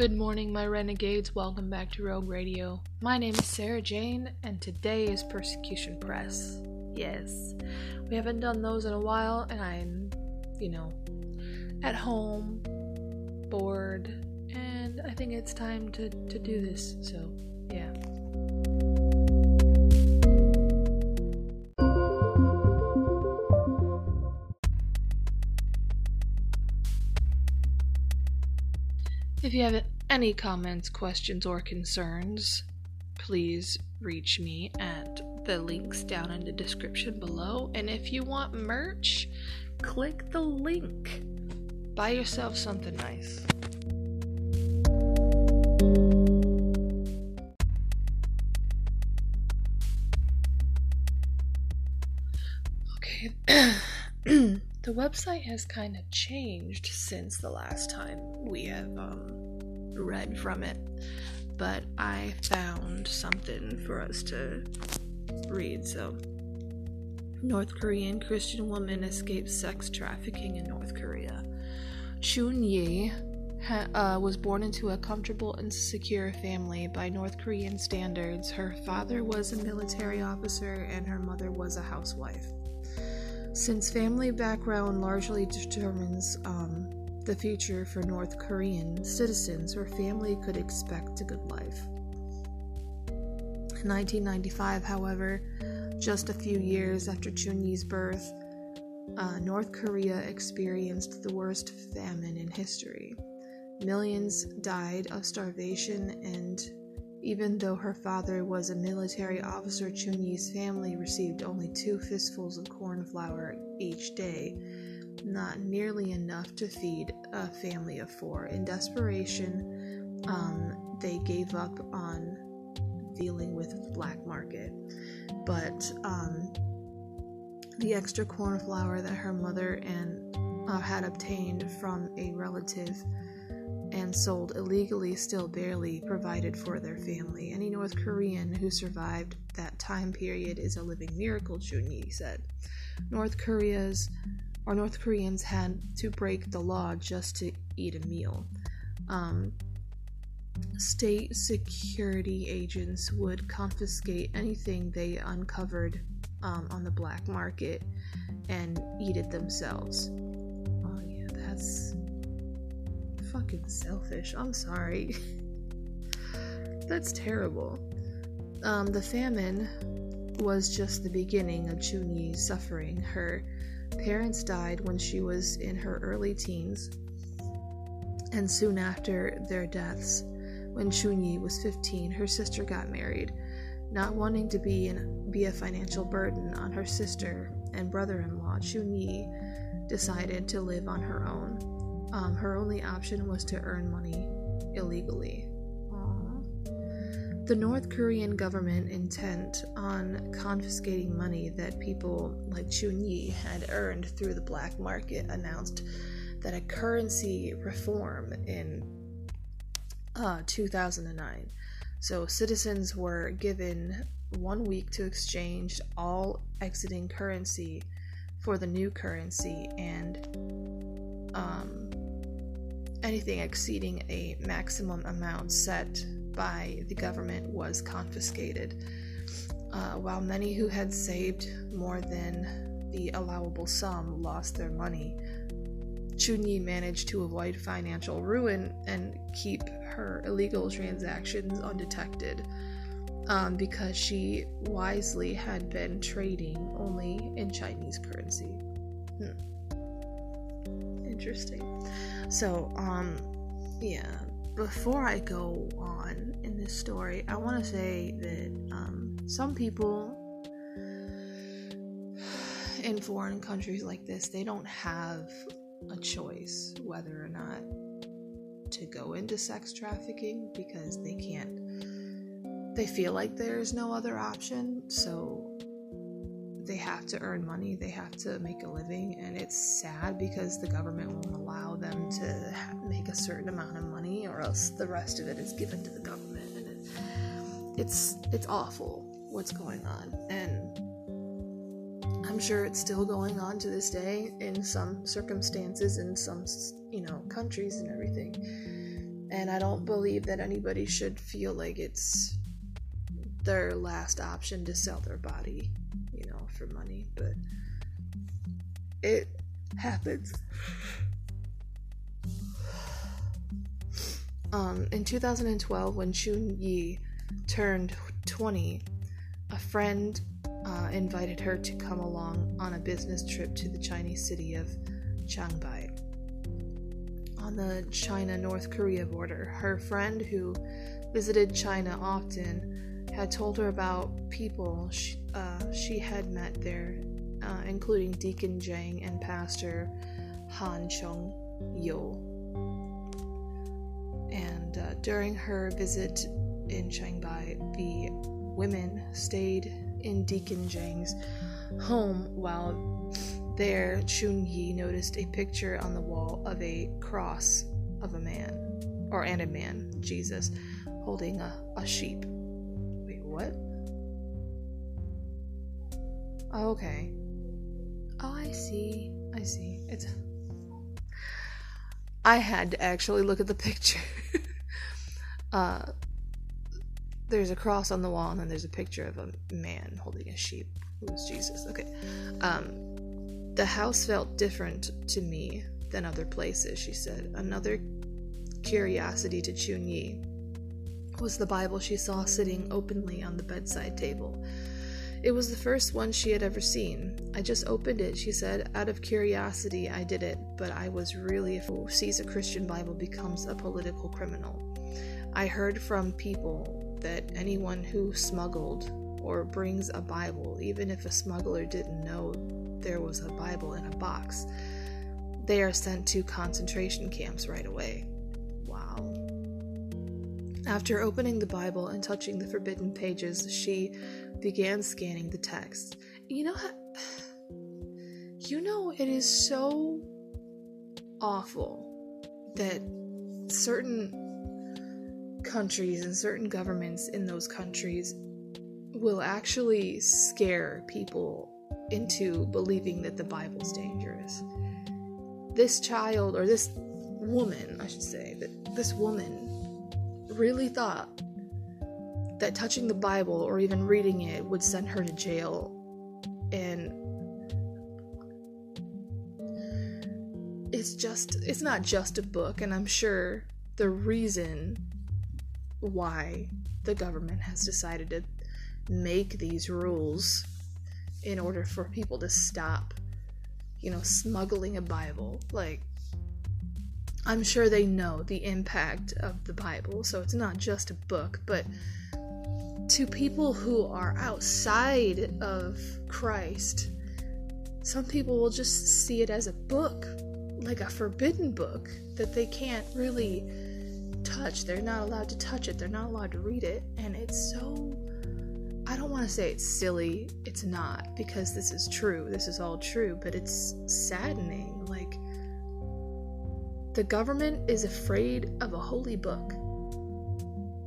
Good morning, my renegades. Welcome back to Rogue Radio. My name is Sarah Jane, and today is Persecution Press. Yes, we haven't done those in a while, and I'm, you know, at home, bored, and I think it's time to, to do this, so yeah. If you have any comments, questions, or concerns, please reach me at the links down in the description below. And if you want merch, click the link. Buy yourself something nice. Okay. the website has kind of changed since the last time we have um, read from it, but I found something for us to read. So, North Korean Christian woman escapes sex trafficking in North Korea. Chun Yi uh, was born into a comfortable and secure family by North Korean standards. Her father was a military officer and her mother was a housewife. Since family background largely determines um, the future for North Korean citizens, or family could expect a good life. In 1995, however, just a few years after Chun-Yi's birth, uh, North Korea experienced the worst famine in history. Millions died of starvation, and even though her father was a military officer, Chun-Yi's family received only two fistfuls of corn flour each day, not nearly enough to feed a family of four. In desperation, um, they gave up on dealing with the black market. But um, the extra corn flour that her mother and uh, had obtained from a relative and sold illegally still barely provided for their family. Any North Korean who survived that time period is a living miracle, Chun-Yi said. North Korea's or North Koreans had to break the law just to eat a meal. Um, state security agents would confiscate anything they uncovered um, on the black market and eat it themselves. Oh, yeah, that's fucking selfish. I'm sorry. that's terrible. Um, the famine was just the beginning of Chun-Yi's suffering. Her parents died when she was in her early teens, and soon after their deaths, when Chun-Yi was 15, her sister got married. Not wanting to be, in, be a financial burden on her sister and brother in law, Chun-Yi decided to live on her own. Um, her only option was to earn money illegally. The North Korean government intent on confiscating money that people like Chun Yi had earned through the black market announced that a currency reform in uh, 2009. So citizens were given one week to exchange all exiting currency for the new currency and um, anything exceeding a maximum amount set by the government was confiscated. Uh, while many who had saved more than the allowable sum lost their money, Chun-Yi managed to avoid financial ruin and keep her illegal transactions undetected um, because she wisely had been trading only in Chinese currency. Hmm. Interesting. So, um, yeah, before I go on in this story, I want to say that um, some people in foreign countries like this, they don't have a choice whether or not to go into sex trafficking because they can't. They feel like there's no other option, so they have to earn money, they have to make a living, and it's sad because the government won't allow them to make a certain amount of money, or else the rest of it is given to the government, and it, it's it's awful what's going on, and I'm sure it's still going on to this day in some circumstances in some you know countries and everything. And I don't believe that anybody should feel like it's their last option to sell their body, for money, but it happens. Um, in 2012, when Chun Yi turned 20, a friend uh, invited her to come along on a business trip to the Chinese city of Changbai on the China North Korea border. Her friend, who visited China often, had told her about people she, uh, she had met there, uh, including Deacon Jang and Pastor Han Chung Yo. And uh, during her visit in Changbai, the women stayed in Deacon Jang's home while there Chun Yi noticed a picture on the wall of a cross of a man, or and a man, Jesus, holding a, a sheep. What? Oh, okay. Oh, I see. I see. It's. I had to actually look at the picture. uh, there's a cross on the wall, and then there's a picture of a man holding a sheep. Who's Jesus? Okay. Um, the house felt different to me than other places, she said. Another curiosity to Chun Yi was the Bible she saw sitting openly on the bedside table. It was the first one she had ever seen. I just opened it, she said. Out of curiosity, I did it, but I was really a fool. Sees a Christian Bible becomes a political criminal. I heard from people that anyone who smuggled or brings a Bible, even if a smuggler didn't know there was a Bible in a box, they are sent to concentration camps right away. After opening the Bible and touching the forbidden pages, she began scanning the text. You know how. You know, it is so awful that certain countries and certain governments in those countries will actually scare people into believing that the Bible's dangerous. This child, or this woman, I should say, that this woman really thought that touching the Bible or even reading it would send her to jail. And it's just, it's not just a book, and I'm sure the reason why the government has decided to make these rules in order for people to stop, you know, smuggling a Bible. Like, I'm sure they know the impact of the Bible, so it's not just a book, but to people who are outside of Christ, some people will just see it as a book, like a forbidden book that they can't really touch. They're not allowed to touch it, they're not allowed to read it, and it's so I don't want to say it's silly, it's not, because this is true, this is all true, but it's saddening. The government is afraid of a holy book.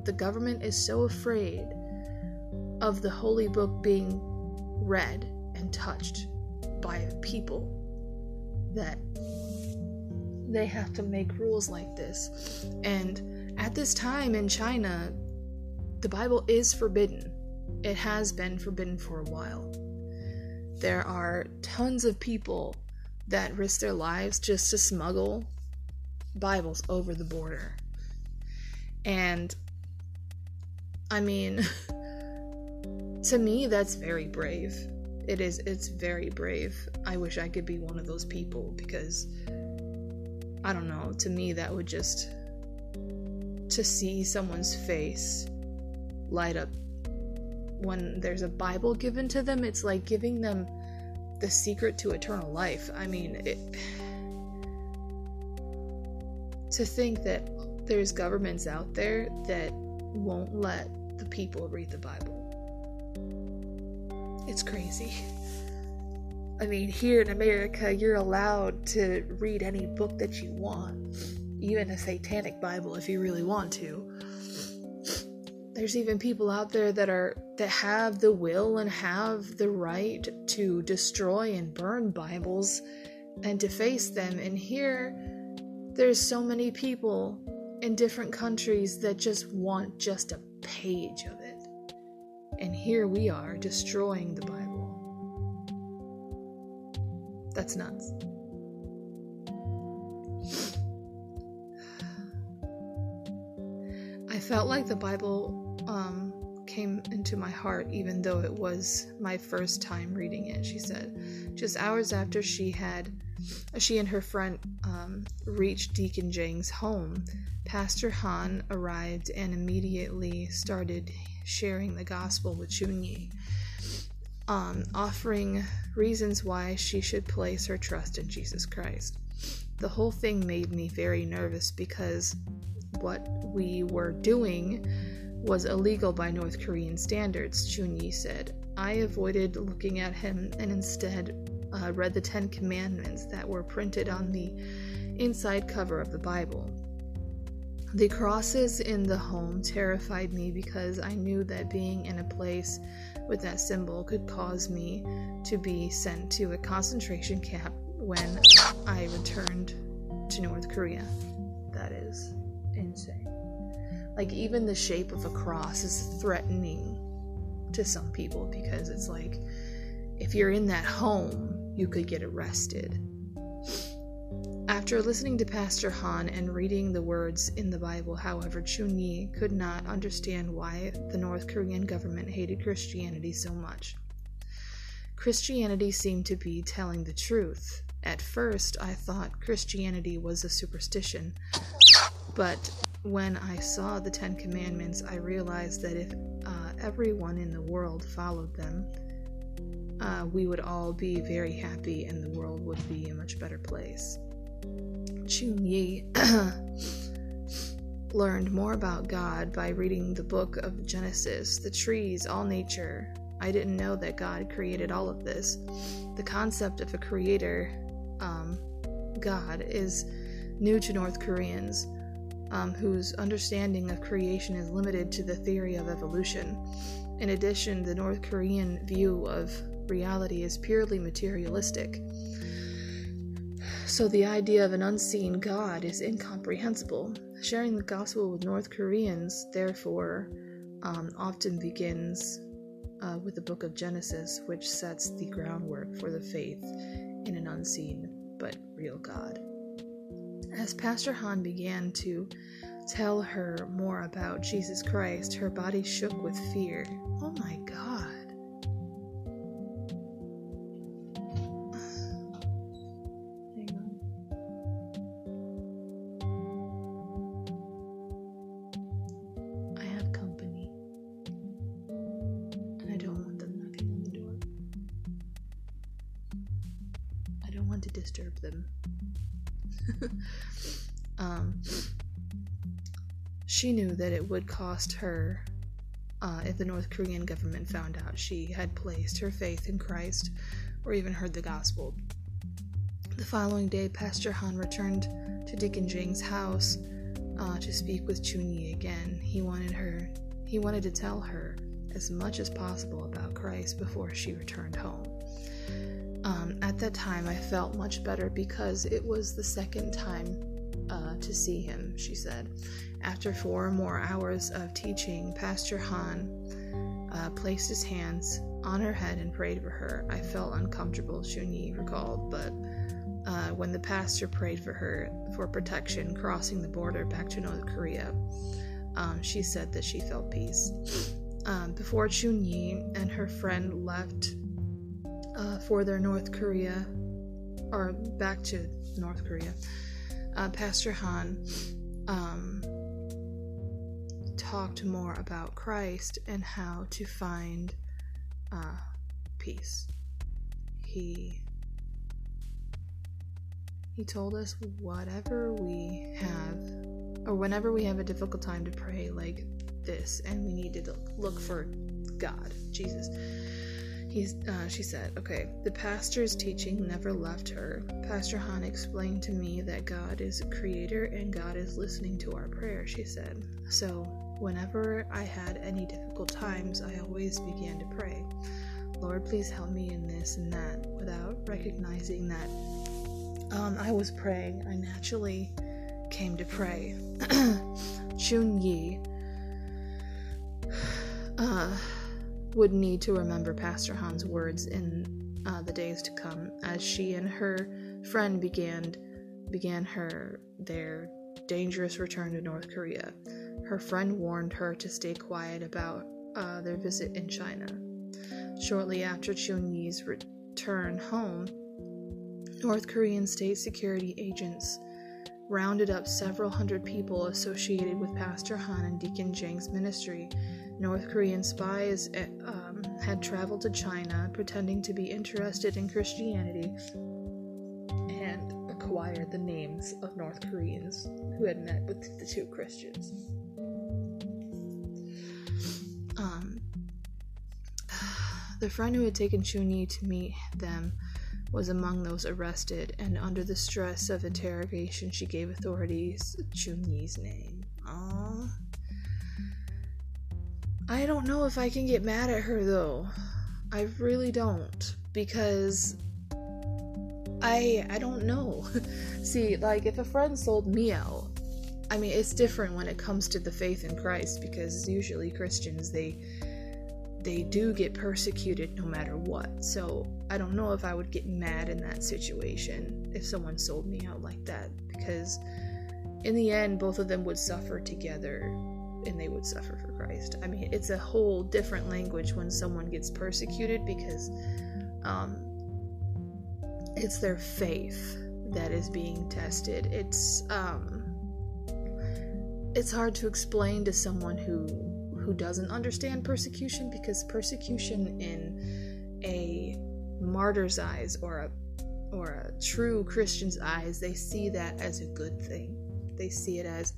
The government is so afraid of the holy book being read and touched by people that they have to make rules like this. And at this time in China, the Bible is forbidden it has been forbidden for a while. There are tons of people that risk their lives just to smuggle Bibles over the border. And I mean, to me, that's very brave. It is, it's very brave. I wish I could be one of those people because I don't know, to me, that would just to see someone's face light up when there's a Bible given to them, it's like giving them the secret to eternal life. I mean, it, to think that there's governments out there that won't let the people read the Bible. It's crazy. I mean, here in America, you're allowed to read any book that you want, even a satanic Bible if you really want to there's even people out there that are that have the will and have the right to destroy and burn bibles and deface them and here there's so many people in different countries that just want just a page of it. And here we are destroying the Bible. That's nuts. I felt like the Bible um, came into my heart, even though it was my first time reading it, she said. Just hours after she had, she and her friend um, reached Deacon Jang's home, Pastor Han arrived and immediately started sharing the gospel with Chunyi, um, offering reasons why she should place her trust in Jesus Christ. The whole thing made me very nervous because what we were doing was illegal by North Korean standards, Chun Chunyi said. I avoided looking at him and instead uh, read the Ten Commandments that were printed on the inside cover of the Bible. The crosses in the home terrified me because I knew that being in a place with that symbol could cause me to be sent to a concentration camp when I returned to North Korea. That is insane. Like, even the shape of a cross is threatening to some people because it's like if you're in that home, you could get arrested. After listening to Pastor Han and reading the words in the Bible, however, Chun-Yi could not understand why the North Korean government hated Christianity so much. Christianity seemed to be telling the truth. At first, I thought Christianity was a superstition, but when I saw the Ten Commandments, I realized that if uh, everyone in the world followed them, uh, we would all be very happy and the world would be a much better place. Chun Yi learned more about God by reading the book of Genesis, the trees, all nature. I didn't know that God created all of this. The concept of a creator, um, God, is new to North Koreans, um, whose understanding of creation is limited to the theory of evolution. In addition, the North Korean view of reality is purely materialistic. So the idea of an unseen God is incomprehensible. Sharing the gospel with North Koreans, therefore, um, often begins uh, with the book of Genesis, which sets the groundwork for the faith in an unseen but real God. As Pastor Han began to tell her more about Jesus Christ, her body shook with fear. Oh my God. She knew that it would cost her uh, if the North Korean government found out she had placed her faith in Christ or even heard the gospel. The following day, Pastor Han returned to Deacon Jing's house uh, to speak with Chunyi again. He wanted her, he wanted to tell her as much as possible about Christ before she returned home. Um, at that time, I felt much better because it was the second time uh, to see him, she said. After four more hours of teaching, Pastor Han uh, placed his hands on her head and prayed for her. I felt uncomfortable, Shunyi recalled, but uh, when the pastor prayed for her for protection crossing the border back to North Korea, um, she said that she felt peace. Um, before Chunyi and her friend left uh, for their North Korea, or back to North Korea, uh, Pastor Han um, talked more about Christ and how to find uh, peace. He he told us whatever we have, or whenever we have a difficult time to pray like this, and we need to look for God, Jesus He's, uh, she said, okay, the pastor's teaching never left her. Pastor Han explained to me that God is a creator and God is listening to our prayer, she said. So, whenever I had any difficult times, I always began to pray, Lord, please help me in this and that, without recognizing that um, I was praying. I naturally came to pray. Chun Yi uh, would need to remember Pastor Han's words in uh, the days to come as she and her friend began began her their dangerous return to North Korea. Her friend warned her to stay quiet about uh, their visit in China. Shortly after Chun Yi's return home, North Korean state security agents rounded up several hundred people associated with Pastor Han and Deacon Jang's ministry. North Korean spies um, had traveled to China pretending to be interested in Christianity and acquired the names of North Koreans who had met with the two Christians. Um, the friend who had taken Chun Yi to meet them was among those arrested, and under the stress of interrogation, she gave authorities Chunyi's name. Aww. I don't know if I can get mad at her though. I really don't because I I don't know. See, like if a friend sold me out, I mean it's different when it comes to the faith in Christ because usually Christians they they do get persecuted no matter what. So I don't know if I would get mad in that situation if someone sold me out like that because in the end both of them would suffer together and they would suffer for Christ. I mean, it's a whole different language when someone gets persecuted because um, it's their faith that is being tested. It's um, it's hard to explain to someone who who doesn't understand persecution because persecution in a martyr's eyes or a or a true Christian's eyes, they see that as a good thing. They see it as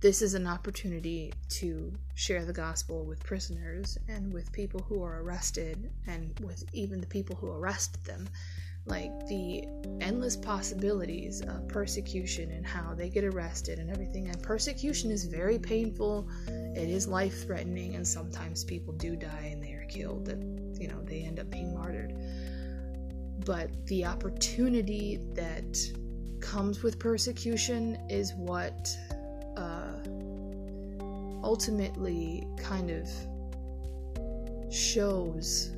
this is an opportunity to share the gospel with prisoners and with people who are arrested and with even the people who arrested them like the endless possibilities of persecution and how they get arrested and everything. And persecution is very painful, it is life threatening, and sometimes people do die and they are killed, that you know, they end up being martyred. But the opportunity that comes with persecution is what uh, ultimately kind of shows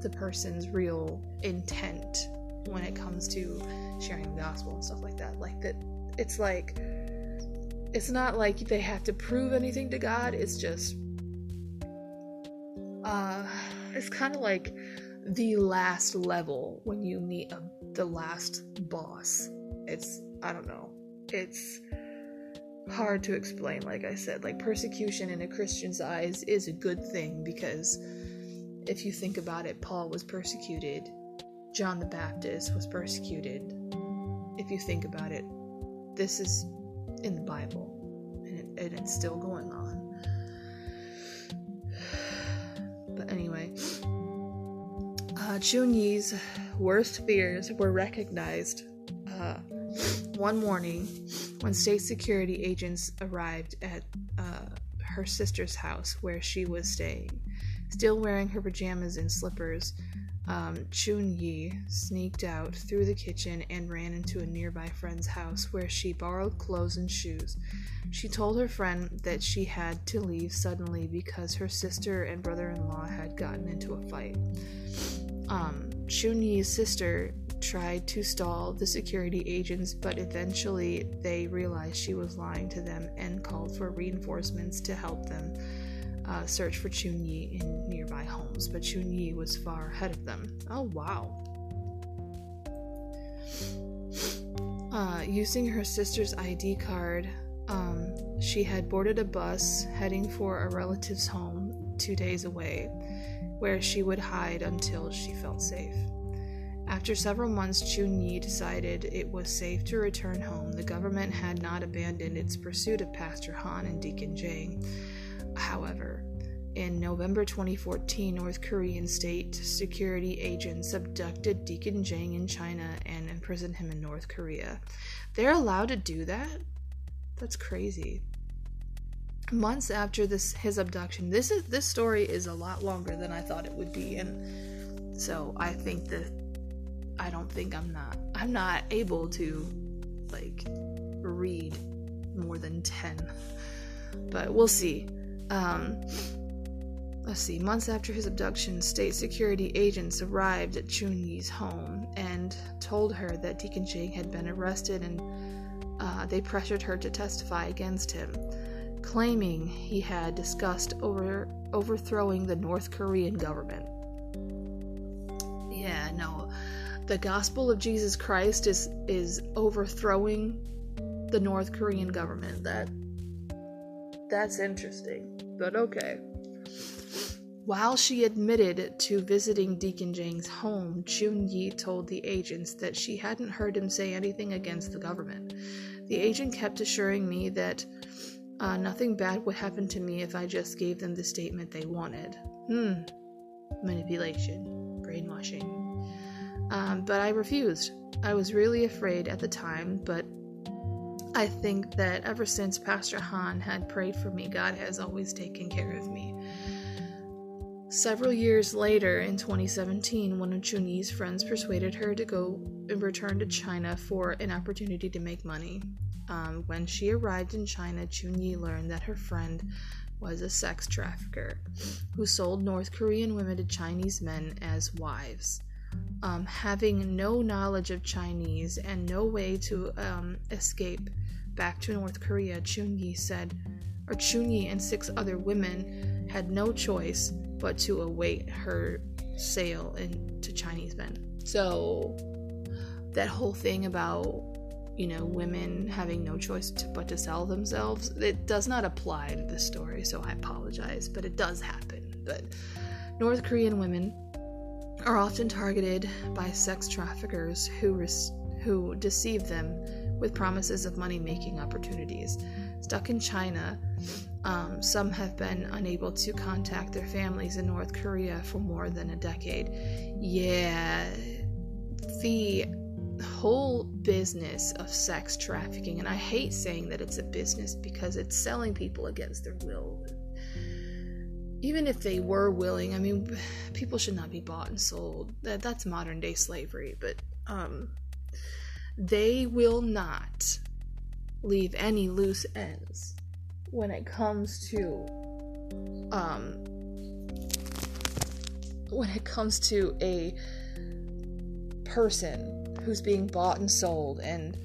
the person's real intent when it comes to sharing the gospel and stuff like that. Like that it's like it's not like they have to prove anything to God, it's just uh it's kind of like the last level when you meet a, the last boss. It's I don't know. It's hard to explain like I said. Like persecution in a Christian's eyes is a good thing because if you think about it, Paul was persecuted, John the Baptist was persecuted. If you think about it, this is in the Bible and, it, and it's still going on. But anyway, uh, Chun Yi's worst fears were recognized uh, one morning when state security agents arrived at uh, her sister's house where she was staying. Still wearing her pajamas and slippers, um, Chun Yi sneaked out through the kitchen and ran into a nearby friend's house where she borrowed clothes and shoes. She told her friend that she had to leave suddenly because her sister and brother in law had gotten into a fight. Um, Chun Yi's sister tried to stall the security agents, but eventually they realized she was lying to them and called for reinforcements to help them uh, search for Chun Yi in nearby homes, but Chun Yi was far ahead of them. Oh, wow. Uh, using her sister's ID card, um, she had boarded a bus heading for a relative's home two days away, where she would hide until she felt safe. After several months, Chun Yi decided it was safe to return home. The government had not abandoned its pursuit of Pastor Han and Deacon Jang However, in November 2014, North Korean state security agents abducted Deacon Jang in China and imprisoned him in North Korea. They're allowed to do that? That's crazy. Months after this his abduction, this is this story is a lot longer than I thought it would be, and so I think that I don't think I'm not I'm not able to like read more than 10. But we'll see. Um, let's see. Months after his abduction, state security agents arrived at Chun Yi's home and told her that Deacon Jang had been arrested and uh, they pressured her to testify against him, claiming he had discussed over overthrowing the North Korean government. Yeah, no. The gospel of Jesus Christ is is overthrowing the North Korean government. That that's interesting, but okay. While she admitted to visiting Deacon Jang's home, Chun Yi told the agents that she hadn't heard him say anything against the government. The agent kept assuring me that uh, nothing bad would happen to me if I just gave them the statement they wanted. Hmm. Manipulation. Brainwashing. Um, but I refused. I was really afraid at the time, but I think that ever since Pastor Han had prayed for me, God has always taken care of me. Several years later, in 2017, one of Chun Yi's friends persuaded her to go and return to China for an opportunity to make money. Um, when she arrived in China, Chun Yi learned that her friend was a sex trafficker who sold North Korean women to Chinese men as wives. Um, having no knowledge of Chinese and no way to um, escape back to North Korea, Chun Yi said, or Chun Yi and six other women had no choice but to await her sale into Chinese men. So that whole thing about you know women having no choice to, but to sell themselves it does not apply to this story so i apologize but it does happen but north korean women are often targeted by sex traffickers who res- who deceive them with promises of money making opportunities stuck in china um, some have been unable to contact their families in North Korea for more than a decade. Yeah, the whole business of sex trafficking, and I hate saying that it's a business because it's selling people against their will. Even if they were willing, I mean, people should not be bought and sold. That that's modern day slavery, but um, they will not leave any loose ends when it comes to um when it comes to a person who's being bought and sold and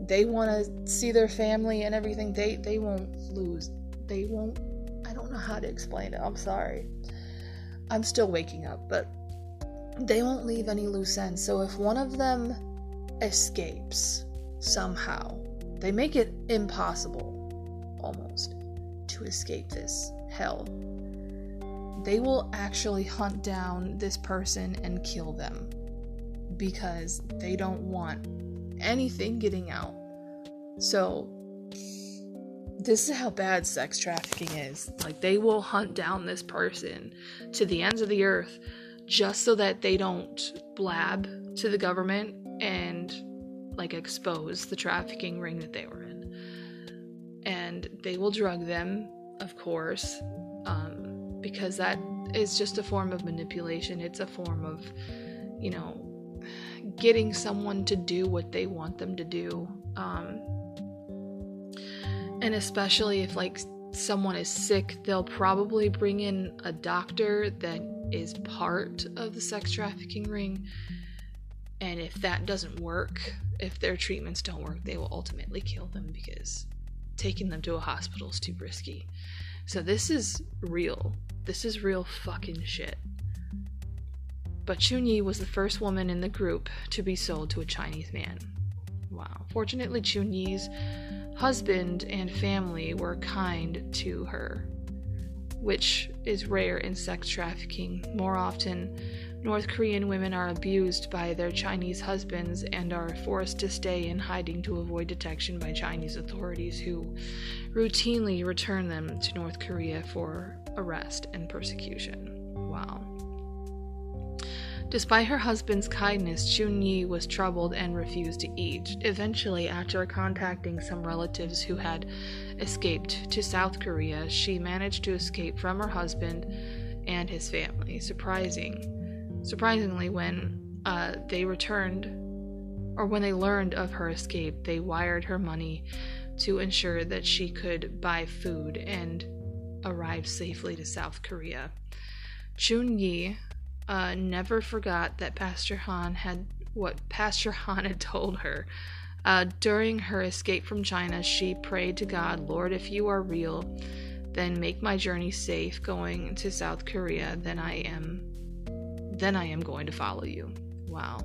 they want to see their family and everything they they won't lose they won't don't know how to explain it i'm sorry i'm still waking up but they won't leave any loose ends so if one of them escapes somehow they make it impossible almost, to escape this hell. They will actually hunt down this person and kill them because they don't want anything getting out. So, this is how bad sex trafficking is. Like, they will hunt down this person to the ends of the earth just so that they don't blab to the government and like expose the trafficking ring that they were in and they will drug them, of course, um, because that is just a form of manipulation. It's a form of, you know, getting someone to do what they want them to do. Um, and especially if, like, someone is sick, they'll probably bring in a doctor that is part of the sex trafficking ring. And if that doesn't work, if their treatments don't work, they will ultimately kill them because taking them to a hospital is too risky. So this is real. This is real fucking shit. But Chun Yi was the first woman in the group to be sold to a Chinese man. Wow. Fortunately, Chun Yi's husband and family were kind to her, which is rare in sex trafficking. More often, North Korean women are abused by their Chinese husbands and are forced to stay in hiding to avoid detection by Chinese authorities who routinely return them to North Korea for arrest and persecution. Wow. Despite her husband's kindness, Chun Yi was troubled and refused to eat. Eventually, after contacting some relatives who had escaped to South Korea, she managed to escape from her husband and his family. Surprising Surprisingly, when uh, they returned or when they learned of her escape, they wired her money to ensure that she could buy food and arrive safely to South Korea. Chun Yi uh, never forgot that Pastor Han had what Pastor Han had told her. Uh, during her escape from China, she prayed to God, Lord, if you are real, then make my journey safe going to South Korea, then I am then I am going to follow you. Wow.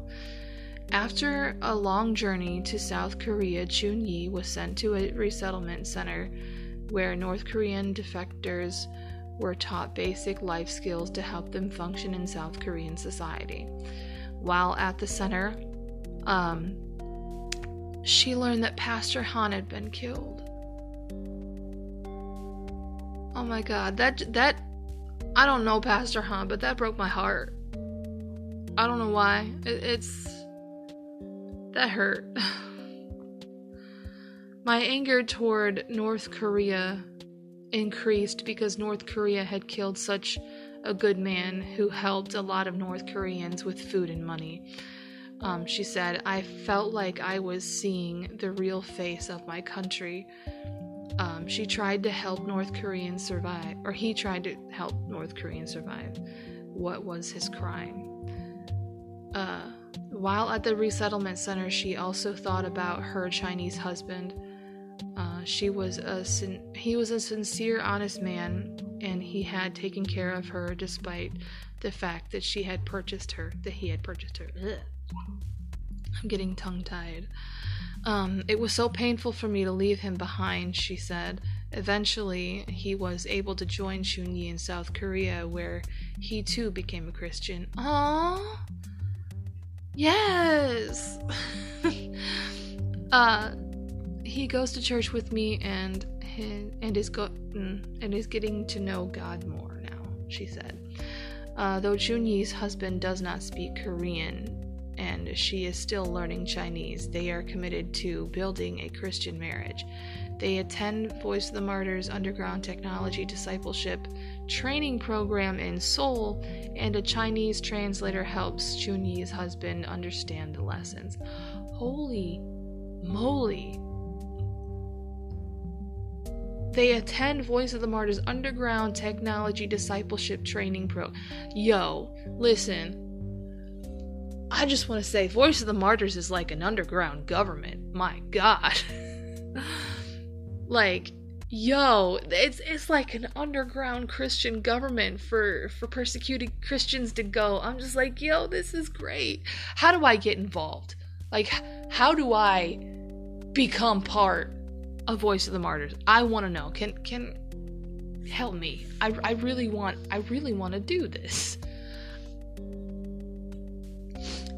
After a long journey to South Korea, Chun Yi was sent to a resettlement center where North Korean defectors were taught basic life skills to help them function in South Korean society. While at the center, um, she learned that Pastor Han had been killed. Oh my god, that that I don't know Pastor Han, but that broke my heart. I don't know why. It, it's that hurt. my anger toward North Korea increased because North Korea had killed such a good man who helped a lot of North Koreans with food and money. Um, she said, I felt like I was seeing the real face of my country. Um, she tried to help North Koreans survive, or he tried to help North Koreans survive. What was his crime? Uh, while at the resettlement center, she also thought about her Chinese husband uh, she was a sin- he was a sincere, honest man, and he had taken care of her despite the fact that she had purchased her, that he had purchased her. Ugh. I'm getting tongue tied. Um, it was so painful for me to leave him behind, she said. Eventually, he was able to join Chunyi in South Korea, where he too became a Christian. Aww! Yes! uh, he goes to church with me and and is go mm, and is getting to know God more now. She said, uh, though Junyi's husband does not speak Korean and she is still learning Chinese, they are committed to building a Christian marriage. They attend Voice of the Martyrs underground technology discipleship training program in Seoul, and a Chinese translator helps Junyi's husband understand the lessons. Holy moly! They attend Voice of the Martyrs underground technology discipleship training pro. Yo, listen. I just want to say Voice of the Martyrs is like an underground government. My god. like yo, it's it's like an underground Christian government for for persecuted Christians to go. I'm just like, yo, this is great. How do I get involved? Like how do I become part a voice of the martyrs. I want to know. Can can help me? I, I really want I really want to do this.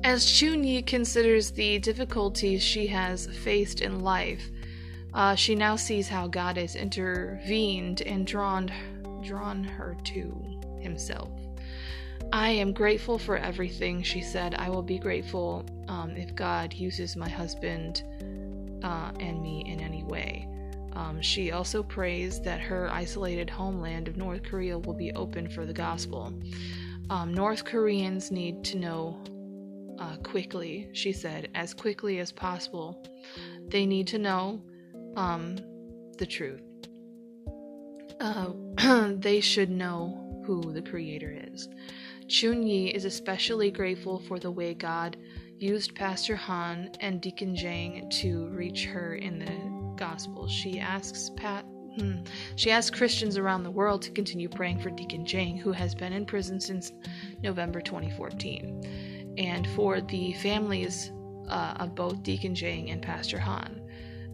As Chunyi considers the difficulties she has faced in life, uh, she now sees how God has intervened and drawn drawn her to Himself. I am grateful for everything, she said. I will be grateful um, if God uses my husband uh, and me in any way. Um, she also prays that her isolated homeland of North Korea will be open for the gospel. Um, North Koreans need to know uh, quickly, she said, as quickly as possible. They need to know um, the truth. Uh, they should know who the Creator is. Chun Yi is especially grateful for the way God used Pastor Han and Deacon Jang to reach her in the gospel. She asks Pat hmm, she asks Christians around the world to continue praying for Deacon Jang, who has been in prison since November 2014, and for the families uh, of both Deacon Jang and Pastor Han.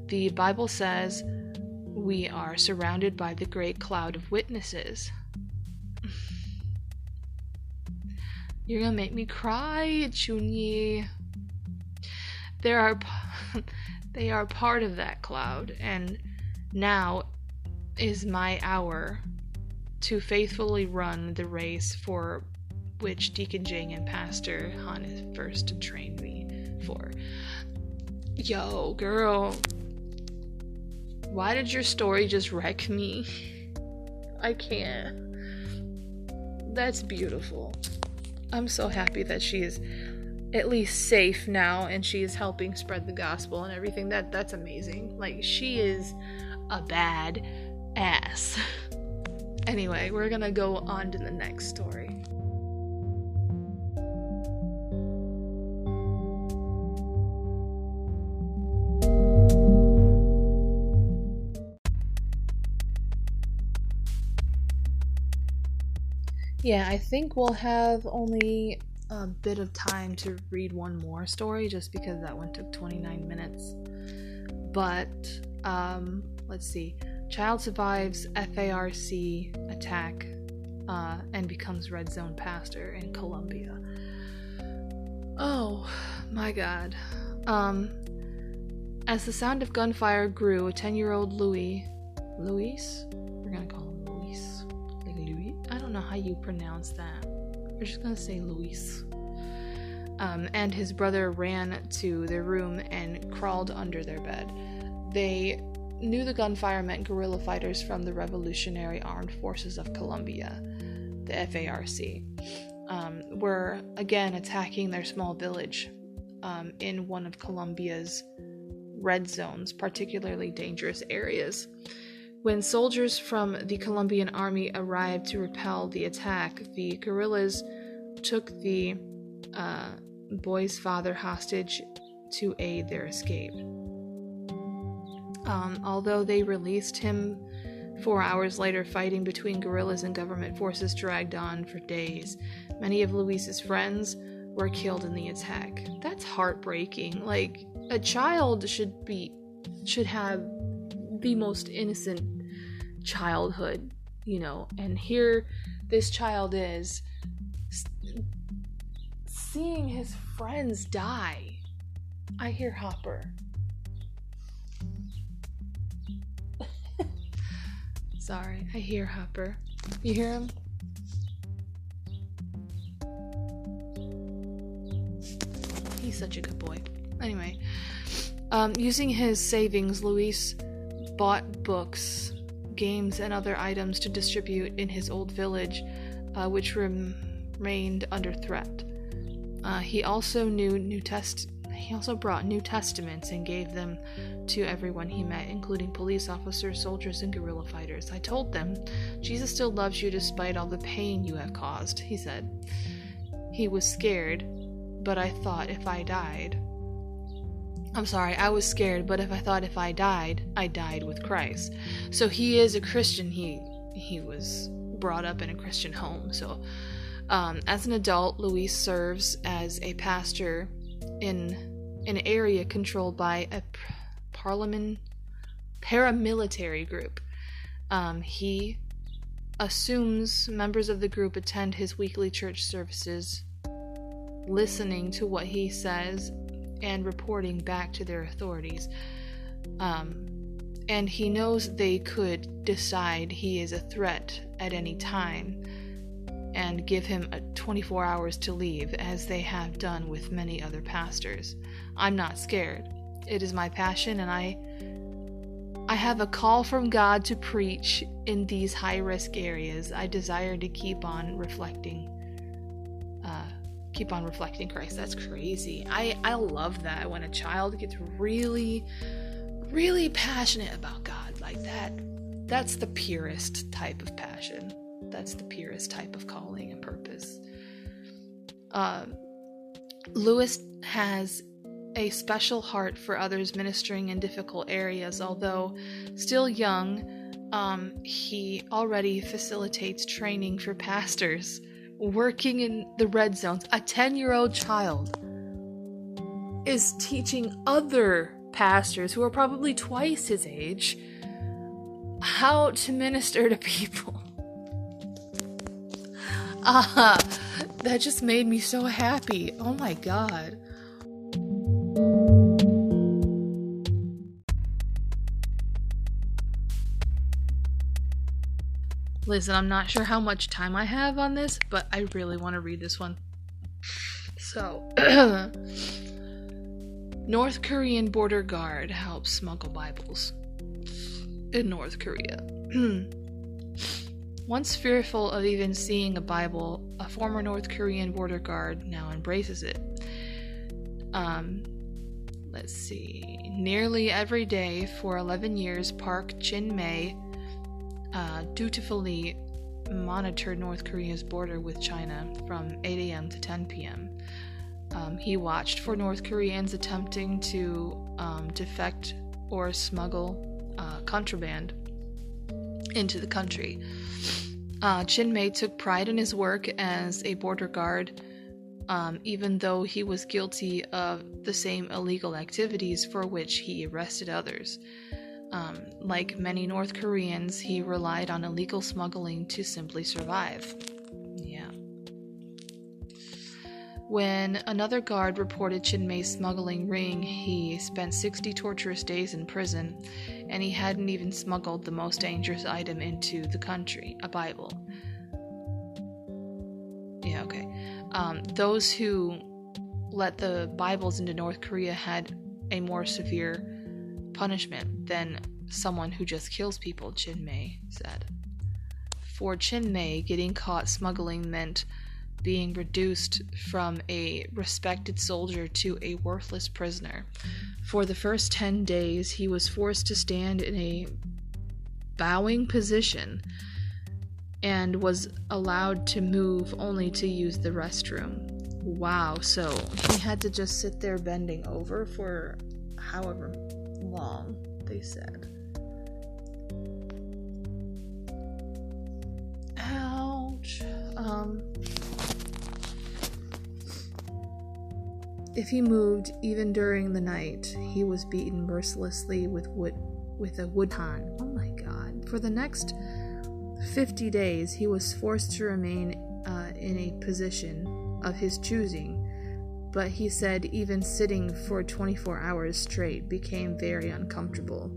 The Bible says we are surrounded by the great cloud of witnesses. You're gonna make me cry, Chunyi. There are, they are part of that cloud, and now is my hour to faithfully run the race for which Deacon Jing and Pastor Han first trained me for. Yo, girl. Why did your story just wreck me? I can't. That's beautiful. I'm so happy that she is at least safe now and she is helping spread the gospel and everything. That that's amazing. Like she is a bad ass. anyway, we're going to go on to the next story. Yeah, I think we'll have only a bit of time to read one more story just because that one took 29 minutes. But, um, let's see. Child survives FARC attack uh, and becomes red zone pastor in Colombia. Oh my god. Um, as the sound of gunfire grew, a 10 year old Louis, Luis? How you pronounce that. We're just gonna say Luis. Um, and his brother ran to their room and crawled under their bed. They knew the gunfire meant guerrilla fighters from the Revolutionary Armed Forces of Colombia, the FARC, um, were again attacking their small village um, in one of Colombia's red zones, particularly dangerous areas. When soldiers from the Colombian army arrived to repel the attack, the guerrillas took the uh, boy's father hostage to aid their escape. Um, although they released him four hours later, fighting between guerrillas and government forces dragged on for days. Many of Luis's friends were killed in the attack. That's heartbreaking. Like a child should be should have the most innocent childhood, you know, and here this child is seeing his friends die. I hear Hopper. Sorry, I hear Hopper. You hear him? He's such a good boy. Anyway, um, using his savings, Luis bought books games, and other items to distribute in his old village, uh, which remained under threat. Uh, he also knew New Test. He also brought New Testaments and gave them to everyone he met, including police officers, soldiers, and guerrilla fighters. I told them, Jesus still loves you despite all the pain you have caused, he said. He was scared, but I thought if I died, I'm sorry, I was scared, but if I thought if I died, I died with Christ. So he is a Christian. He he was brought up in a Christian home. So um, as an adult, Luis serves as a pastor in an area controlled by a parliament paramilitary group. Um, he assumes members of the group attend his weekly church services, listening to what he says and reporting back to their authorities. Um, and he knows they could decide he is a threat at any time and give him 24 hours to leave, as they have done with many other pastors. I'm not scared. It is my passion, and I. I have a call from God to preach in these high risk areas. I desire to keep on reflecting uh, keep on reflecting Christ. That's crazy. I I love that when a child gets really really passionate about God like that. That's the purest type of passion. That's the purest type of calling and purpose. Uh, Luis has a special heart for others ministering in difficult areas. Although still young, um, he already facilitates training for pastors working in the red zones, a 10 year old child is teaching other pastors who are probably twice his age how to minister to people. Ah, that just made me so happy. Oh my god. Listen, I'm not sure how much time I have on this, but I really want to read this one. So, North Korean border guard helps smuggle Bibles in North Korea. Once fearful of even seeing a Bible, a former North Korean border guard now embraces it. Um, let's see. Nearly every day for 11 years, Park Chin May uh, dutifully monitored North Korea's border with China from 8 a.m. to 10 p.m. Um, he watched for North Koreans attempting to um, defect or smuggle uh, contraband into the country. Uh, Chin Mei took pride in his work as a border guard, um, even though he was guilty of the same illegal activities for which he arrested others. Um, like many North Koreans, he relied on illegal smuggling to simply survive. Yeah. When another guard reported Chinmay's smuggling ring, he spent 60 torturous days in prison, and he hadn't even smuggled the most dangerous item into the country a Bible. Yeah, okay. Um, those who let the Bibles into North Korea had a more severe punishment than someone who just kills people, Chin Mei said. For Chin Mei, getting caught smuggling meant being reduced from a respected soldier to a worthless prisoner. For the first 10 days, he was forced to stand in a bowing position and was allowed to move only to use the restroom. Wow, so he had to just sit there bending over for however long, they said. Ouch. Um, if he moved even during the night, he was beaten mercilessly with wood with a wood pan. Oh my god. For the next 50 days, he was forced to remain uh, in a position of his choosing but he said even sitting for 24 hours straight became very uncomfortable.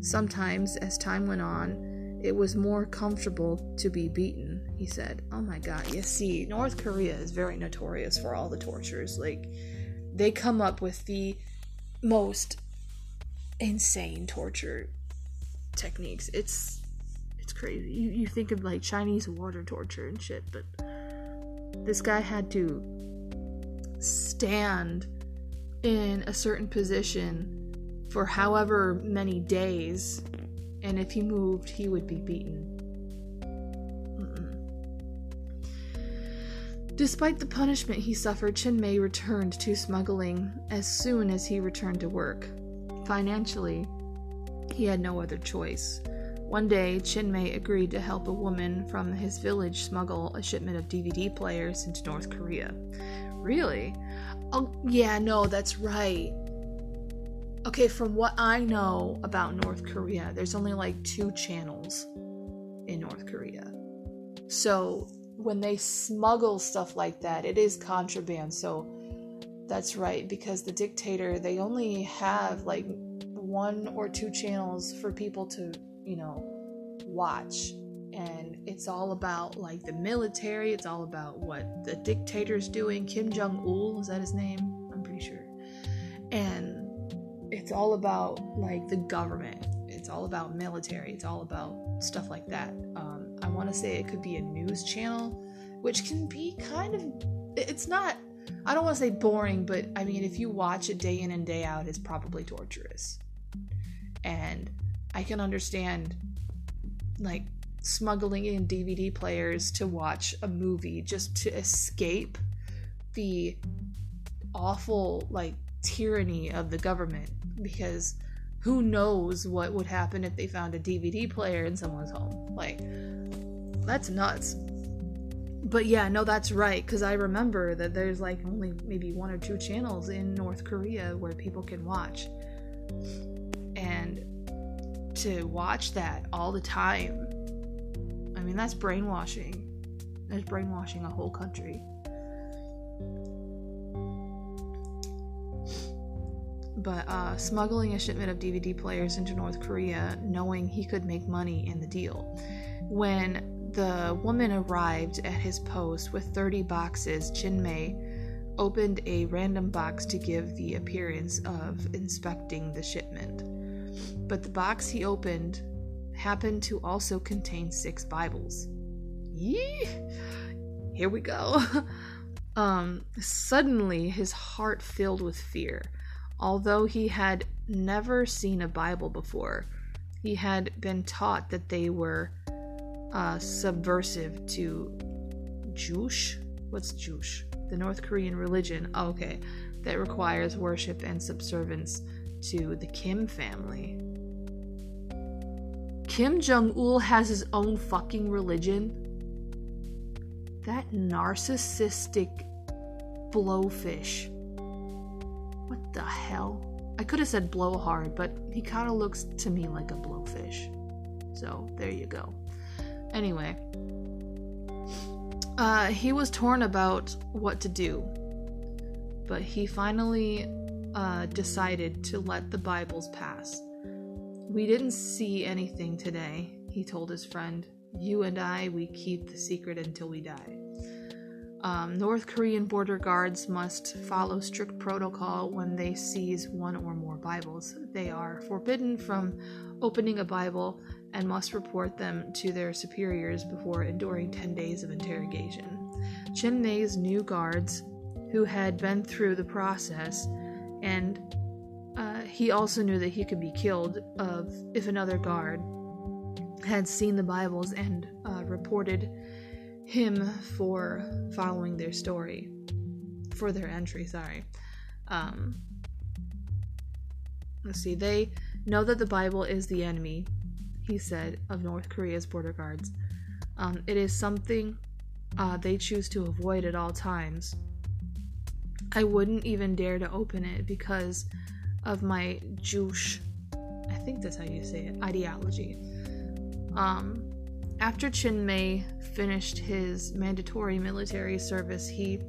Sometimes, as time went on, it was more comfortable to be beaten, he said. Oh my god, you see, North Korea is very notorious for all the tortures. Like, they come up with the most insane torture techniques. It's it's crazy. You, you think of like Chinese water torture and shit, but this guy had to stand in a certain position for however many days, and if he moved, he would be beaten. Despite the punishment he suffered, Chen Mei returned to smuggling as soon as he returned to work. Financially, he had no other choice. One day, Chen Mei agreed to help a woman from his village smuggle a shipment of DVD players into North Korea. Really? Oh, yeah, no, that's right. Okay, from what I know about North Korea, there's only like two channels in North Korea. So when they smuggle stuff like that, it is contraband. So that's right, because the dictator, they only have like one or two channels for people to, you know, watch and it's all about like the military. It's all about what the dictator's doing. Kim Jong Il is that his name? I'm pretty sure. And it's all about like the government. It's all about military. It's all about stuff like that. Um, I want to say it could be a news channel, which can be kind of. It's not. I don't want to say boring, but I mean, if you watch it day in and day out, it's probably torturous. And I can understand, like, smuggling in DVD players to watch a movie just to escape the awful like tyranny of the government. Because who knows what would happen if they found a DVD player in someone's home? Like that's nuts. But yeah no that's right because i remember that there's like only maybe one or two channels in north korea where people can watch. And to watch that all the time mean, that's brainwashing. That's brainwashing a whole country. But uh, smuggling a shipment of DVD players into North Korea, knowing he could make money in the deal. When the woman arrived at his post with 30 boxes, Chin Mei opened a random box to give the appearance of inspecting the shipment. But the box he opened happened to also contain six Bibles. Yee! Here we go. Um, suddenly, his heart filled with fear. Although he had never seen a Bible before, he had been taught that they were uh, subversive to Juche. What's Juche? The North Korean religion. Oh, okay, that requires worship and subservience to the Kim family. Kim Jong Il has his own fucking religion. That narcissistic blowfish. What the hell? I could have said blowhard, but he kind of looks to me like a blowfish. So there you go. Anyway, uh, he was torn about what to do, but he finally uh, decided to let the Bibles pass. We didn't see anything today, he told his friend. You and I, we keep the secret until we die. Um, North Korean border guards must follow strict protocol when they seize one or more Bibles. They are forbidden from opening a Bible and must report them to their superiors before enduring 10 days of interrogation. Chin May's new guards, who had been through the process, and uh, he also knew that he could be killed of if another guard had seen the Bibles and uh, reported him for following their story, for their entry. Sorry. Um, let's see. They know that the Bible is the enemy, he said, of North Korea's border guards. Um, it is something uh, they choose to avoid at all times. I wouldn't even dare to open it because of my Juche, I think that's how you say it, ideology. Um, after Chin May finished his mandatory military service, he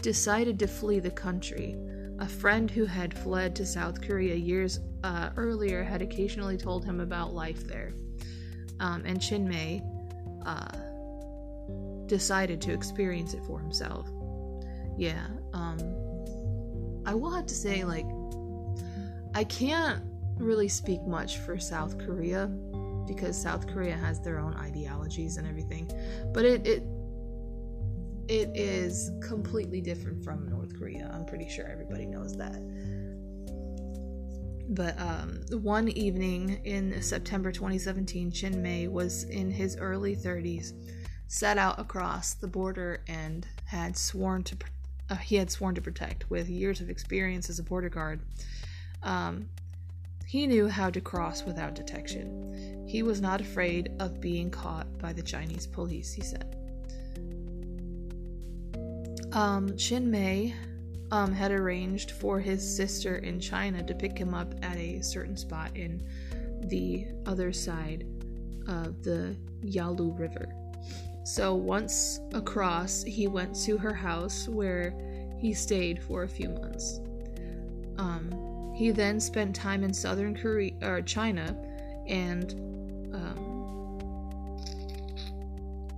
decided to flee the country. A friend who had fled to South Korea years uh, earlier had occasionally told him about life there. Um, and Chin May uh, decided to experience it for himself. Yeah, um, I will have to say, like, I can't really speak much for South Korea because South Korea has their own ideologies and everything, but it it it is completely different from North Korea. I'm pretty sure everybody knows that. But um, one evening in September 2017, Chin May was in his early 30s, set out across the border and had sworn to uh, he had sworn to protect with years of experience as a border guard. Um, he knew how to cross without detection. He was not afraid of being caught by the Chinese police, he said. Um, May um, had arranged for his sister in China to pick him up at a certain spot in the other side of the Yalu River. So once across, he went to her house where he stayed for a few months. Um, he then spent time in southern Korea or China and um,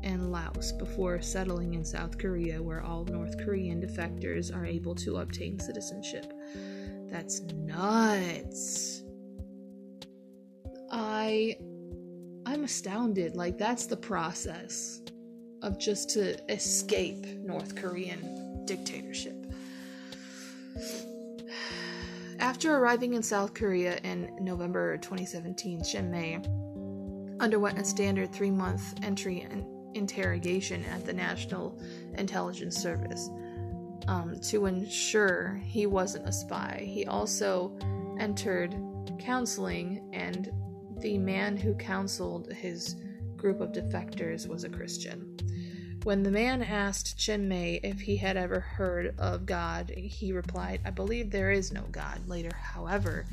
and Laos before settling in South Korea, where all North Korean defectors are able to obtain citizenship. That's nuts. I I'm astounded. Like that's the process of just to escape North Korean dictatorship. After arriving in South Korea in November 2017, Chin May underwent a standard three month entry and interrogation at the National Intelligence Service um, to ensure he wasn't a spy. He also entered counseling, and the man who counseled his group of defectors was a Christian. When the man asked Chin May if he had ever heard of God, he replied, I believe there is no God. Later, however,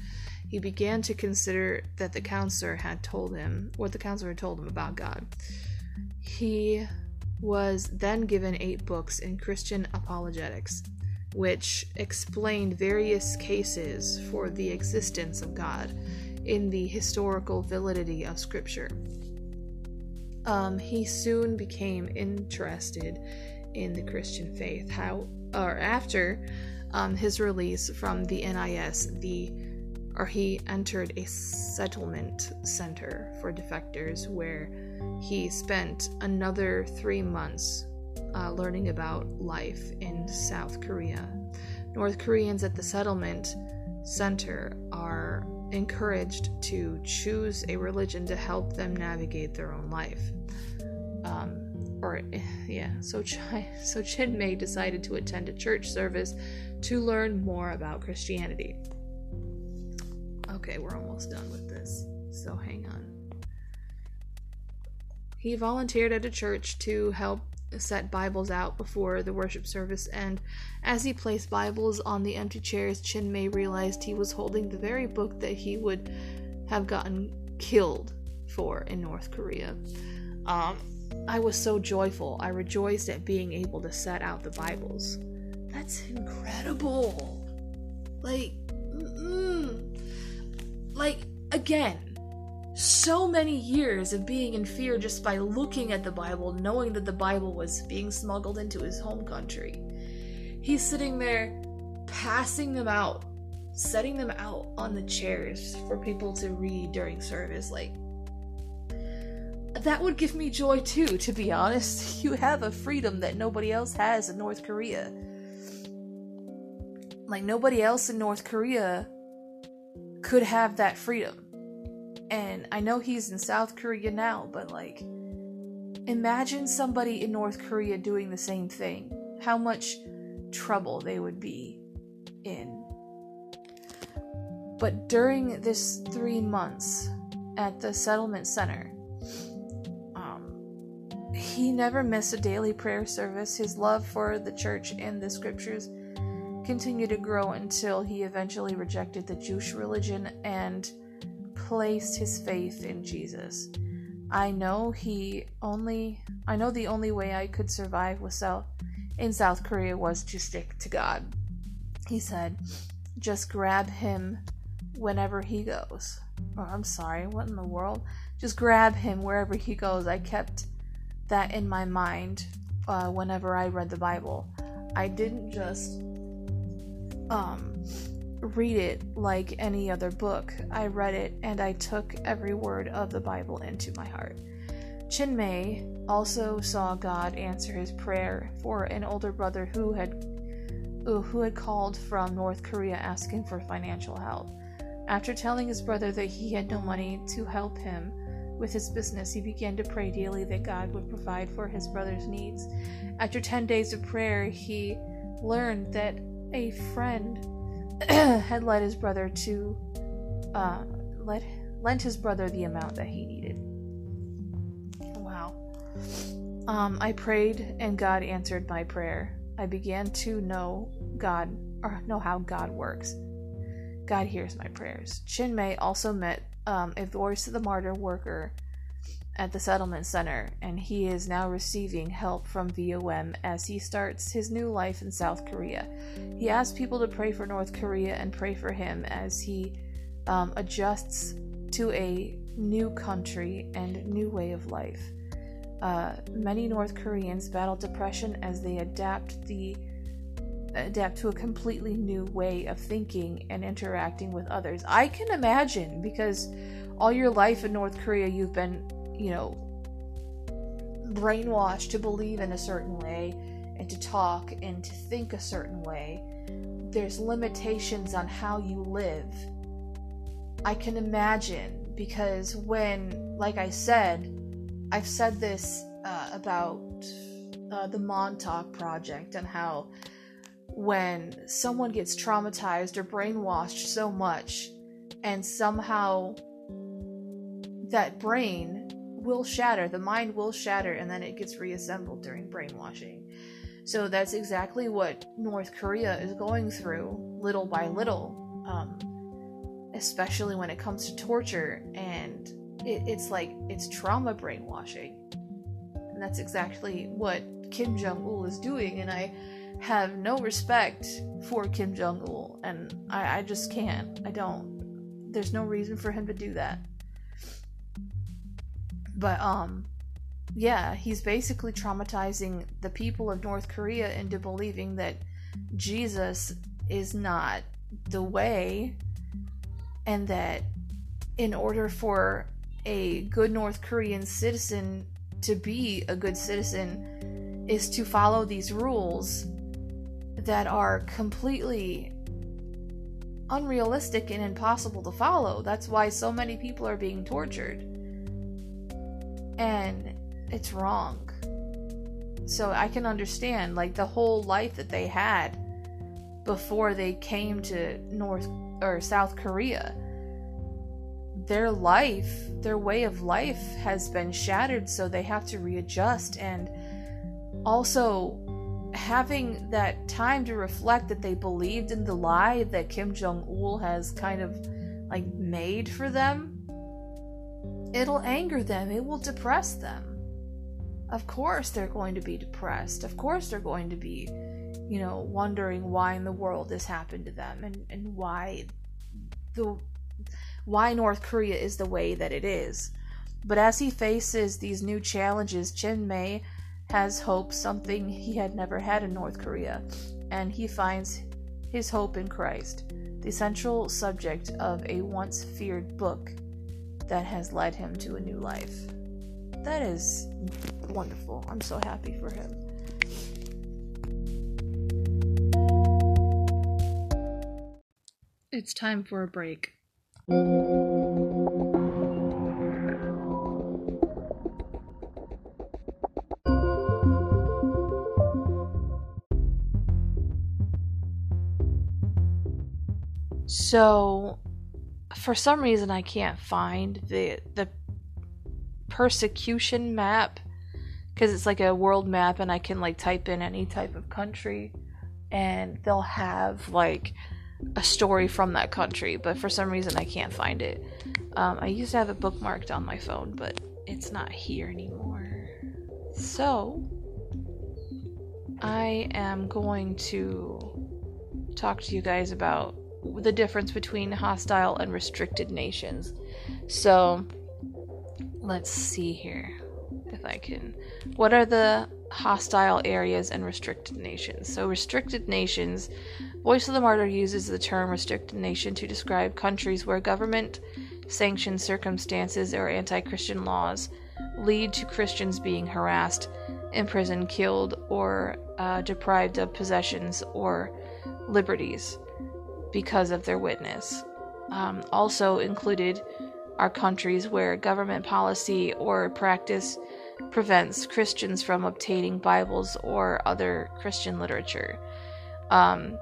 he began to consider that the counselor had told him what the counselor had told him about God. He was then given eight books in Christian apologetics, which explained various cases for the existence of God in the historical validity of Scripture. Um, he soon became interested in the Christian faith. How or after um, his release from the NIS, the or he entered a settlement center for defectors where he spent another three months uh, learning about life in South Korea. North Koreans at the settlement center are encouraged to choose a religion to help them navigate their own life. Um, or yeah, so Ch- so Chin Mei decided to attend a church service to learn more about Christianity. Okay, we're almost done with this, so hang on. He volunteered at a church to help set Bibles out before the worship service, and as he placed Bibles on the empty chairs, Chin Mei realized he was holding the very book that he would have gotten killed for in North Korea. Um, I was so joyful. I rejoiced at being able to set out the Bibles. That's incredible. Like, mm, like again, so many years of being in fear just by looking at the Bible, knowing that the Bible was being smuggled into his home country. He's sitting there passing them out, setting them out on the chairs for people to read during service. Like, that would give me joy too, to be honest. You have a freedom that nobody else has in North Korea. Like, nobody else in North Korea could have that freedom and I know he's in South Korea now, but like, imagine somebody in North Korea doing the same thing. How much trouble they would be in. But during this three months at the settlement center, um, he never missed a daily prayer service. His love for the church and the scriptures continued to grow until he eventually rejected the Juche religion and placed his faith in Jesus. I know he only I know the only way I could survive with South in South Korea was to stick to God. He said, just grab him whenever he goes. Oh, I'm sorry, what in the world? Just grab him wherever he goes. I kept that in my mind uh, whenever I read the Bible. I didn't just um read it like any other book. I read it and I took every word of the Bible into my heart. Chin Mei also saw God answer his prayer for an older brother who had uh, who had called from North Korea asking for financial help. After telling his brother that he had no money to help him with his business, he began to pray daily that God would provide for his brother's needs. After 10 days of prayer, he learned that a friend had led his brother to uh, let lent his brother the amount that he needed. Wow. Um, I prayed and God answered my prayer. I began to know God or know how God works. God hears my prayers. Chin Mei also met um, a voice of the martyr worker at the settlement center, and he is now receiving help from VOM as he starts his new life in South Korea. He asks people to pray for North Korea and pray for him as he um, adjusts to a new country and new way of life. Uh, many North Koreans battle depression as they adapt the adapt to a completely new way of thinking and interacting with others. I can imagine because all your life in North Korea you've been you know, brainwashed to believe in a certain way and to talk and to think a certain way. There's limitations on how you live. I can imagine because when, like I said, I've said this uh, about uh, the Montauk Project and how when someone gets traumatized or brainwashed so much and somehow that brain will shatter, the mind will shatter, and then it gets reassembled during brainwashing. So that's exactly what North Korea is going through, little by little, um, especially when it comes to torture. And it, it's like it's trauma brainwashing. And that's exactly what Kim Jong il is doing. And I have no respect for Kim Jong il, and I, I just can't. I don't. There's no reason for him to do that. But um yeah, he's basically traumatizing the people of North Korea into believing that Jesus is not the way and that in order for a good North Korean citizen to be a good citizen, is to follow these rules that are completely unrealistic and impossible to follow. That's why so many people are being tortured. And it's wrong. So I can understand like the whole life that they had before they came to North or South Korea. Their life, their way of life has been shattered so they have to readjust and also having that time to reflect that they believed in the lie that Kim Jong Il has kind of like made for them, it'll anger them, it will depress them. Of course, they're going to be depressed. Of course, they're going to be, you know, wondering why in the world this happened to them and, and why the why North Korea is the way that it is. But as he faces these new challenges, Chin Mei has hope, something he had never had in North Korea, and he finds his hope in Christ, the central subject of a once feared book that has led him to a new life. That is wonderful. I'm so happy for him. It's time for a break. So, for some reason, I can't find the the persecution map because it's like a world map, and I can like type in any type of country, and they'll have like a story from that country. But for some reason, I can't find it. Um, I used to have it bookmarked on my phone, but it's not here anymore. So, I am going to talk to you guys about the difference between hostile and restricted nations. So, let's see here if I can. What are the hostile areas and restricted nations? So, restricted nations, Voice of the Martyr uses the term restricted nation to describe countries where government sanctioned circumstances or anti Christian laws lead to Christians being harassed, imprisoned, killed, or uh, deprived of possessions or liberties because of their witness. Um, also included are countries where government policy or practice prevents Christians from obtaining Bibles or other Christian literature. Um,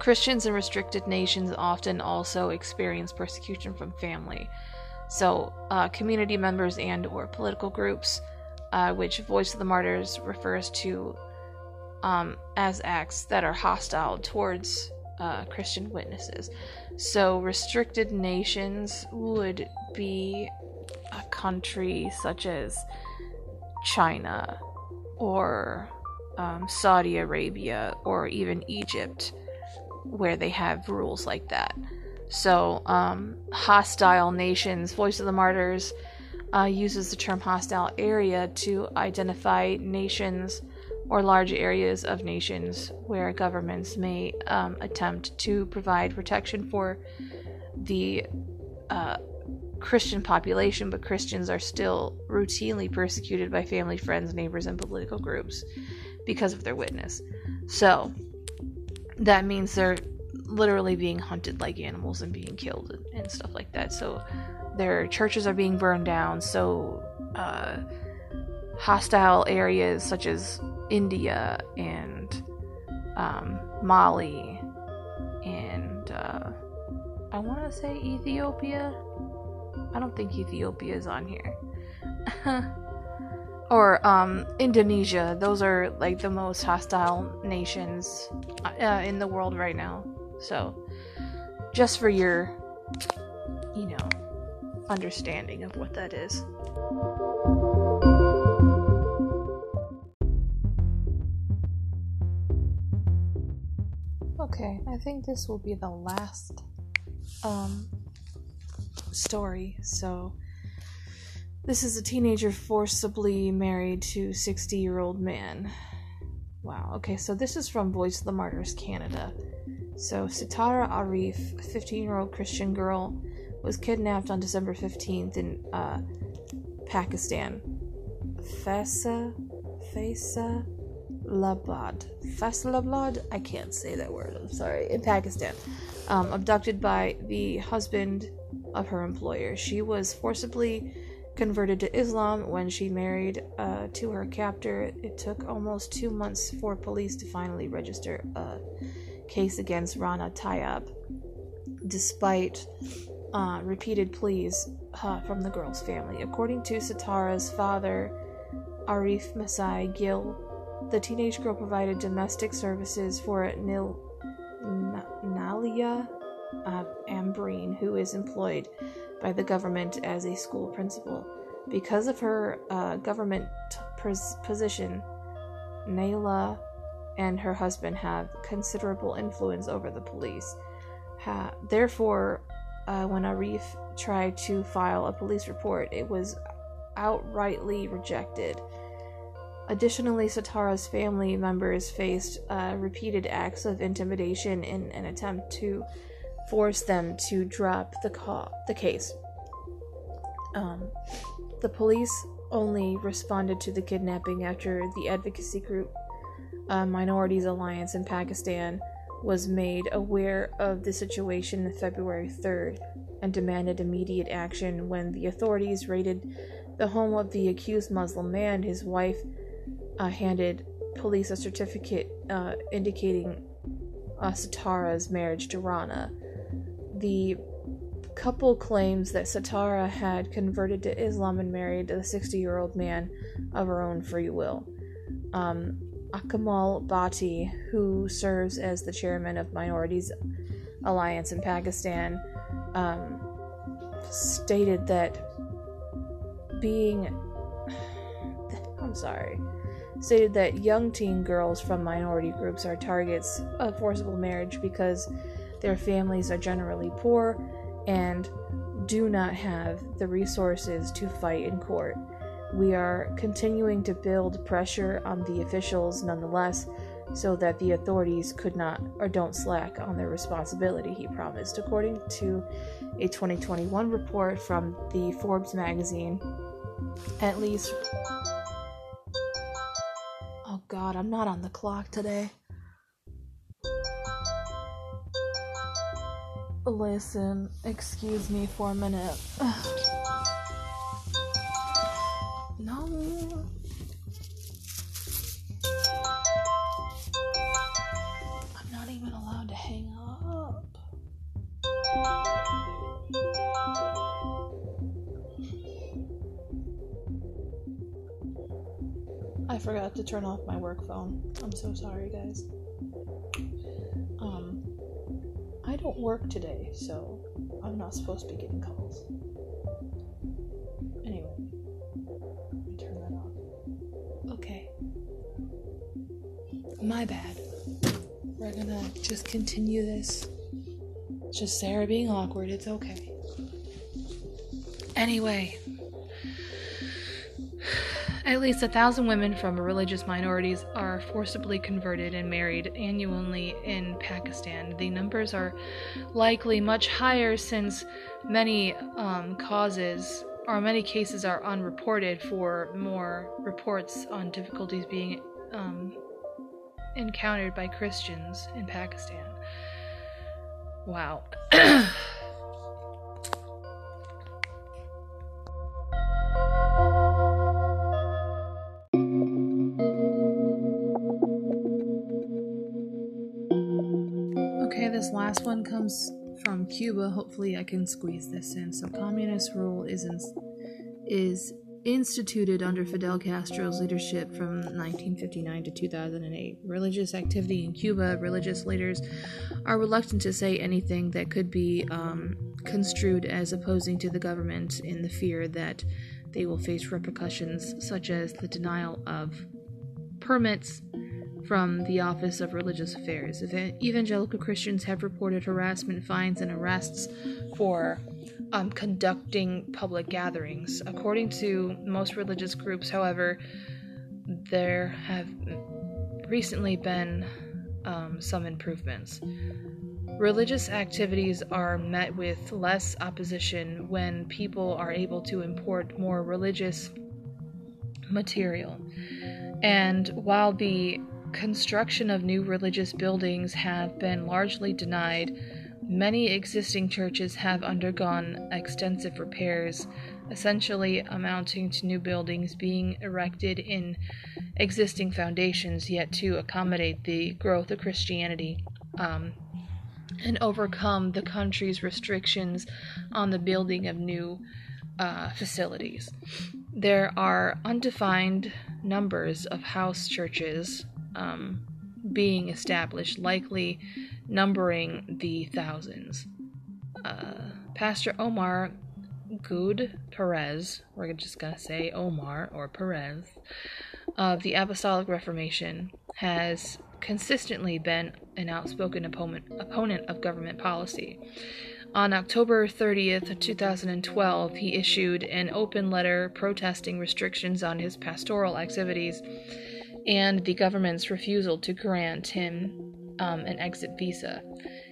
Christians in restricted nations often also experience persecution from family. So, uh, community members and or political groups, uh, which Voice of the Martyrs refers to um, as acts that are hostile towards uh, Christian witnesses. So, restricted nations would be a country such as China or um, Saudi Arabia or even Egypt, where they have rules like that. So, um, hostile nations, Voice of the Martyrs uh, uses the term hostile area to identify nations or large areas of nations where governments may um, attempt to provide protection for the uh, Christian population, but Christians are still routinely persecuted by family, friends, neighbors, and political groups because of their witness. So that means they're literally being hunted like animals and being killed and stuff like that. So their churches are being burned down. So uh, hostile areas such as India and um, Mali and uh, I want to say Ethiopia. I don't think Ethiopia is on here. or um, Indonesia. Those are like the most hostile nations uh, in the world right now. So, just for your, you know, understanding of what that is. Okay, I think this will be the last um, story. So, this is a teenager forcibly married to 60 year old man. Wow, okay, so this is from Voice of the Martyrs Canada. So, Sitara Arif, a 15 year old Christian girl, was kidnapped on December 15th in uh, Pakistan. Fesa Faisalabad. Faisalabad? I can't say that word, I'm sorry. In Pakistan. Um, abducted by the husband of her employer. She was forcibly converted to Islam when she married uh, to her captor. It took almost two months for police to finally register a case against Rana Tayab, despite uh, repeated pleas uh, from the girl's family. According to Sitara's father, Arif Masih Gill, the teenage girl provided domestic services for Nil N- Nalia uh, Ambreen, who is employed by the government as a school principal. Because of her uh, government pos- position, Naila and her husband have considerable influence over the police. Ha- therefore, uh, when Arif tried to file a police report, it was outrightly rejected. Additionally, Sitara's family members faced uh, repeated acts of intimidation in an attempt to force them to drop the, the case. Um, the police only responded to the kidnapping after the advocacy group uh, Minorities Alliance in Pakistan was made aware of the situation on February 3rd and demanded immediate action when the authorities raided the home of the accused Muslim man. His wife uh, handed police a certificate uh, indicating uh, Sitara's marriage to Rana. The couple claims that Sitara had converted to Islam and married a 60 year old man of her own free will. Um, Akmal Bhatti, who serves as the chairman of Minorities Alliance in Pakistan, um, stated that being. I'm sorry. Stated that young teen girls from minority groups are targets of forcible marriage because their families are generally poor and do not have the resources to fight in court. We are continuing to build pressure on the officials nonetheless so that the authorities could not or don't slack on their responsibility, he promised. According to a 2021 report from the Forbes magazine, at least. God, I'm not on the clock today. Listen, excuse me for a minute. forgot to turn off my work phone. I'm so sorry, guys. Um, I don't work today, so I'm not supposed to be getting calls. Anyway, let me turn that off. Okay. My bad. We're gonna just continue this. It's just Sarah being awkward, it's okay. Anyway, at least a thousand women from religious minorities are forcibly converted and married annually in Pakistan. The numbers are likely much higher since many um, causes or many cases are unreported for more reports on difficulties being um, encountered by Christians in Pakistan. Wow. last one comes from Cuba. Hopefully, I can squeeze this in. So, communist rule is in, is instituted under Fidel Castro's leadership from 1959 to 2008. Religious activity in Cuba, religious leaders are reluctant to say anything that could be um, construed as opposing to the government in the fear that they will face repercussions such as the denial of permits from the Office of Religious Affairs. Evangelical Christians have reported harassment, fines, and arrests for um, conducting public gatherings. According to most religious groups, however, there have recently been um, some improvements. Religious activities are met with less opposition when people are able to import more religious material. And while the construction of new religious buildings have been largely denied, many existing churches have undergone extensive repairs, essentially amounting to new buildings being erected in existing foundations, yet to accommodate the growth of Christianity. Um, and overcome the country's restrictions on the building of new uh, facilities. There are undefined numbers of house churches um, being established, likely numbering the thousands. Uh, Pastor Omar Gude Perez, we're just going to say Omar or Perez, of the Apostolic Reformation, has consistently been an outspoken opponent, opponent of government policy. On October 30th, 2012, he issued an open letter protesting restrictions on his pastoral activities and the government's refusal to grant him um, an exit visa.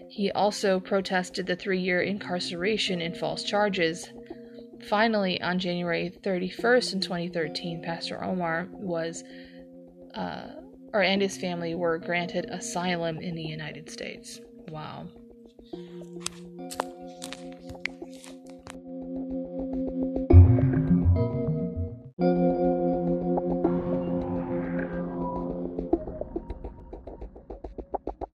He also protested the three year incarceration in false charges. Finally, on January 31st in 2013, Pastor Omar was, uh, or and his family were granted asylum in the United States. Wow.